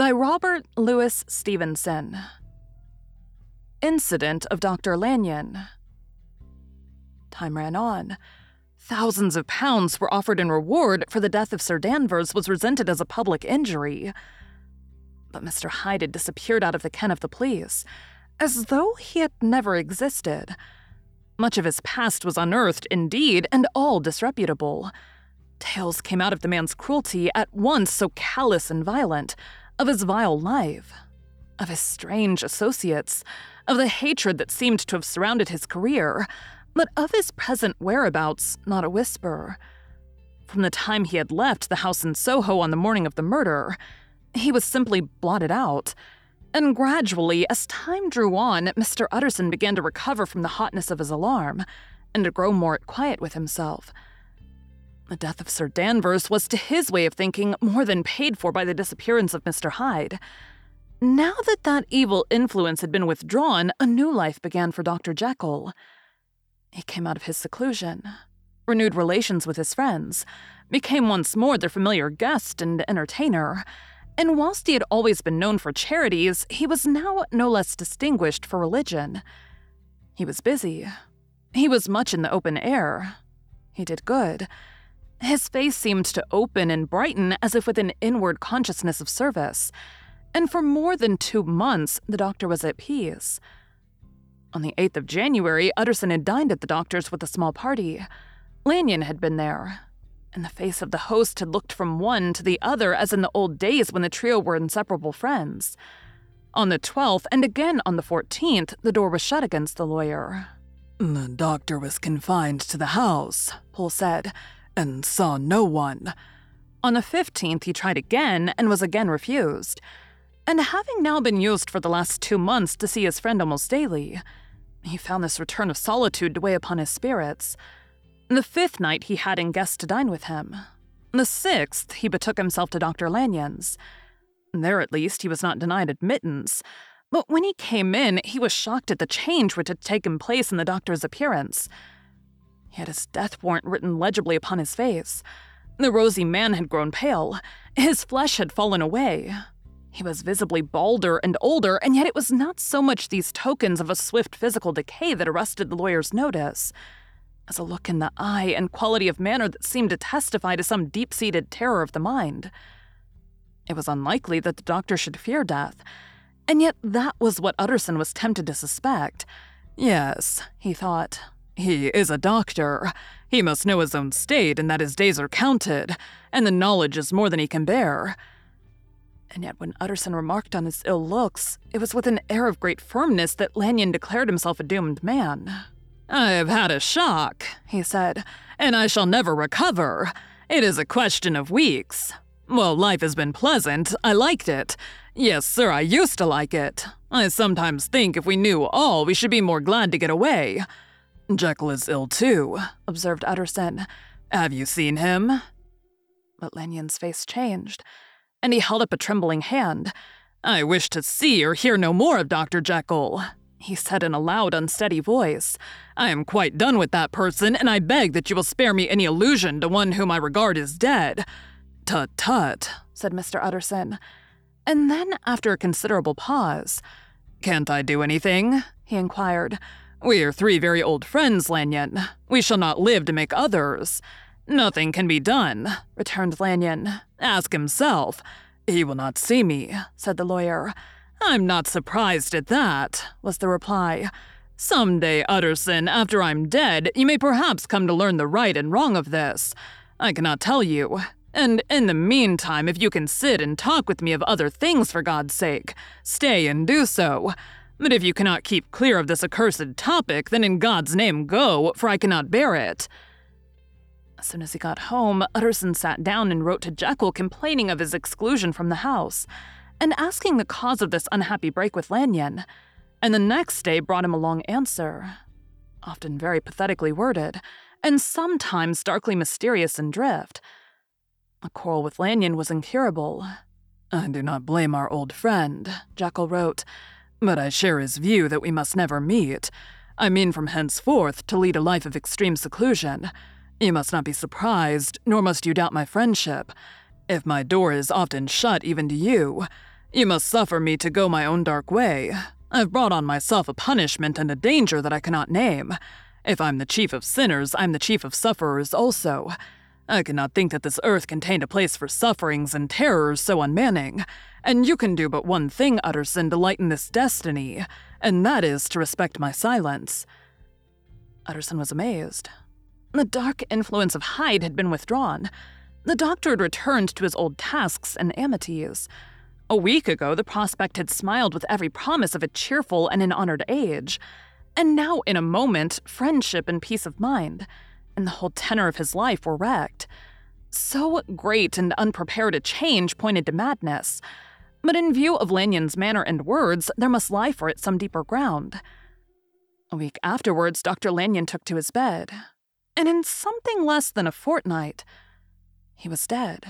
by Robert Louis Stevenson. Incident of Dr. Lanyon. Time ran on. Thousands of pounds were offered in reward for the death of Sir Danvers was resented as a public injury. But Mr. Hyde had disappeared out of the ken of the police, as though he had never existed. Much of his past was unearthed, indeed, and all disreputable. Tales came out of the man's cruelty, at once so callous and violent, of his vile life, of his strange associates, of the hatred that seemed to have surrounded his career, but of his present whereabouts, not a whisper. From the time he had left the house in Soho on the morning of the murder, he was simply blotted out. And gradually, as time drew on, Mr. Utterson began to recover from the hotness of his alarm and to grow more quiet with himself. The death of Sir Danvers was, to his way of thinking, more than paid for by the disappearance of Mr. Hyde. Now that that evil influence had been withdrawn, a new life began for Dr. Jekyll. He came out of his seclusion, renewed relations with his friends, became once more their familiar guest and entertainer, and whilst he had always been known for charities, he was now no less distinguished for religion. He was busy. He was much in the open air. He did good. His face seemed to open and brighten as if with an inward consciousness of service. And for more than two months, the doctor was at peace. On the 8th of January, Utterson had dined at the doctor's with a small party. Lanyon had been there, and the face of the host had looked from one to the other as in the old days when the trio were inseparable friends. On the 12th, and again on the 14th, the door was shut against the lawyer. The doctor was confined to the house, Poole said, and saw no one. On the 15th, he tried again and was again refused. And having now been used for the last two months to see his friend almost daily, he found this return of solitude to weigh upon his spirits. The fifth night he had in guests to dine with him. The sixth he betook himself to Dr. Lanyon's. There at least he was not denied admittance, but when he came in, he was shocked at the change which had taken place in the doctor's appearance. He had his death warrant written legibly upon his face. The rosy man had grown pale. His flesh had fallen away. He was visibly balder and older, and yet it was not so much these tokens of a swift physical decay that arrested the lawyer's notice, as a look in the eye and quality of manner that seemed to testify to some deep seated terror of the mind. It was unlikely that the doctor should fear death, and yet that was what Utterson was tempted to suspect. Yes, he thought, he is a doctor. He must know his own state and that his days are counted, and the knowledge is more than he can bear. And yet, when Utterson remarked on his ill looks, it was with an air of great firmness that Lanyon declared himself a doomed man. I have had a shock, he said, and I shall never recover. It is a question of weeks. Well, life has been pleasant. I liked it. Yes, sir, I used to like it. I sometimes think if we knew all, we should be more glad to get away. Jekyll is ill too, observed Utterson. Have you seen him? But Lanyon's face changed and he held up a trembling hand. I wish to see or hear no more of Dr. Jekyll. he said in a loud, unsteady voice. I am quite done with that person, and I beg that you will spare me any allusion to one whom I regard as dead. Tut tut, said Mr. Utterson. And then, after a considerable pause, Can't I do anything? he inquired. We are three very old friends, Lanyon. We shall not live to make others. Nothing can be done, returned Lanyon. Ask himself. He will not see me, said the lawyer. I'm not surprised at that, was the reply. Some day, Utterson, after I'm dead, you may perhaps come to learn the right and wrong of this. I cannot tell you. And in the meantime, if you can sit and talk with me of other things for God's sake, stay and do so. But if you cannot keep clear of this accursed topic, then in God's name go, for I cannot bear it. As soon as he got home, Utterson sat down and wrote to Jekyll complaining of his exclusion from the house and asking the cause of this unhappy break with Lanyon, and the next day brought him a long answer, often very pathetically worded, and sometimes darkly mysterious in drift. A quarrel with Lanyon was incurable. I do not blame our old friend, Jekyll wrote, but I share his view that we must never meet. I mean from henceforth to lead a life of extreme seclusion. You must not be surprised, nor must you doubt my friendship. If my door is often shut even to you, you must suffer me to go my own dark way. I've brought on myself a punishment and a danger that I cannot name. If I'm the chief of sinners, I'm the chief of sufferers also. I cannot think that this earth contained a place for sufferings and terrors so unmanning. And you can do but one thing, Utterson, to lighten this destiny, and that is to respect my silence. Utterson was amazed. The dark influence of Hyde had been withdrawn. The doctor had returned to his old tasks and amities. A week ago, the prospect had smiled with every promise of a cheerful and an honored age. And now, in a moment, friendship and peace of mind, and the whole tenor of his life were wrecked. So great and unprepared a change pointed to madness. But in view of Lanyon's manner and words, there must lie for it some deeper ground. A week afterwards, Dr. Lanyon took to his bed, and in something less than a fortnight, he was dead.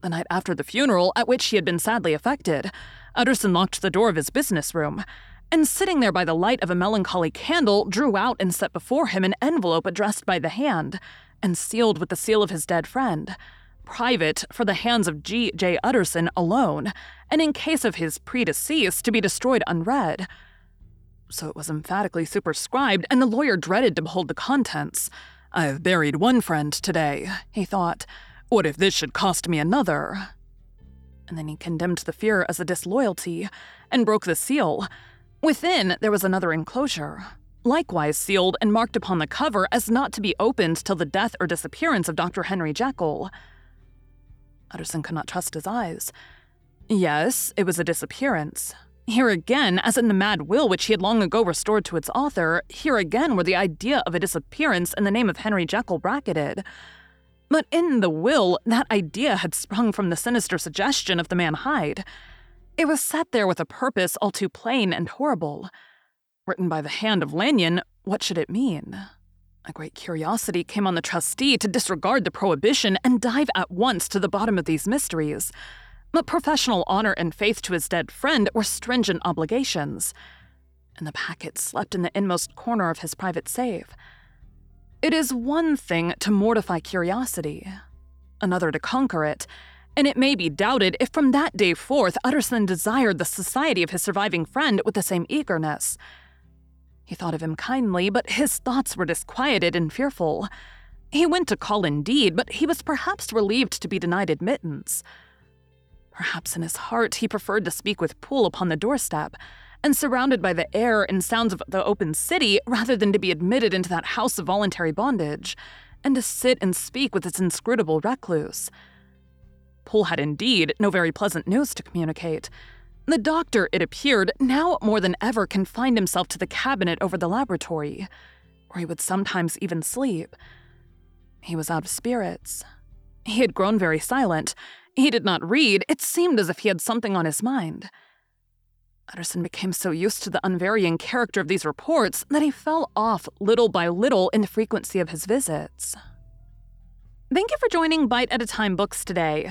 The night after the funeral, at which he had been sadly affected, Utterson locked the door of his business room, and sitting there by the light of a melancholy candle, drew out and set before him an envelope addressed by the hand, and sealed with the seal of his dead friend. Private for the hands of G. J. Utterson alone, and in case of his predecease, to be destroyed unread. So it was emphatically superscribed, and the lawyer dreaded to behold the contents. I have buried one friend today, he thought. What if this should cost me another? And then he condemned the fear as a disloyalty and broke the seal. Within, there was another enclosure, likewise sealed and marked upon the cover as not to be opened till the death or disappearance of Dr. Henry Jekyll. Utterson could not trust his eyes. Yes, it was a disappearance. Here again, as in the mad will which he had long ago restored to its author, here again were the idea of a disappearance and the name of Henry Jekyll bracketed. But in the will, that idea had sprung from the sinister suggestion of the man Hyde. It was set there with a purpose all too plain and horrible. Written by the hand of Lanyon, what should it mean? A great curiosity came on the trustee to disregard the prohibition and dive at once to the bottom of these mysteries. But professional honor and faith to his dead friend were stringent obligations. And the packet slept in the inmost corner of his private safe. It is one thing to mortify curiosity, another to conquer it, and it may be doubted if from that day forth Utterson desired the society of his surviving friend with the same eagerness. He thought of him kindly, but his thoughts were disquieted and fearful. He went to call indeed, but he was perhaps relieved to be denied admittance. Perhaps in his heart he preferred to speak with Poole upon the doorstep, and surrounded by the air and sounds of the open city rather than to be admitted into that house of voluntary bondage, and to sit and speak with its inscrutable recluse. Poole had indeed no very pleasant news to communicate. The doctor, it appeared, now more than ever confined himself to the cabinet over the laboratory, where he would sometimes even sleep. He was out of spirits. He had grown very silent. He did not read. It seemed as if he had something on his mind. Utterson became so used to the unvarying character of these reports that he fell off little by little in the frequency of his visits. Thank you for joining Bite at a Time Books today,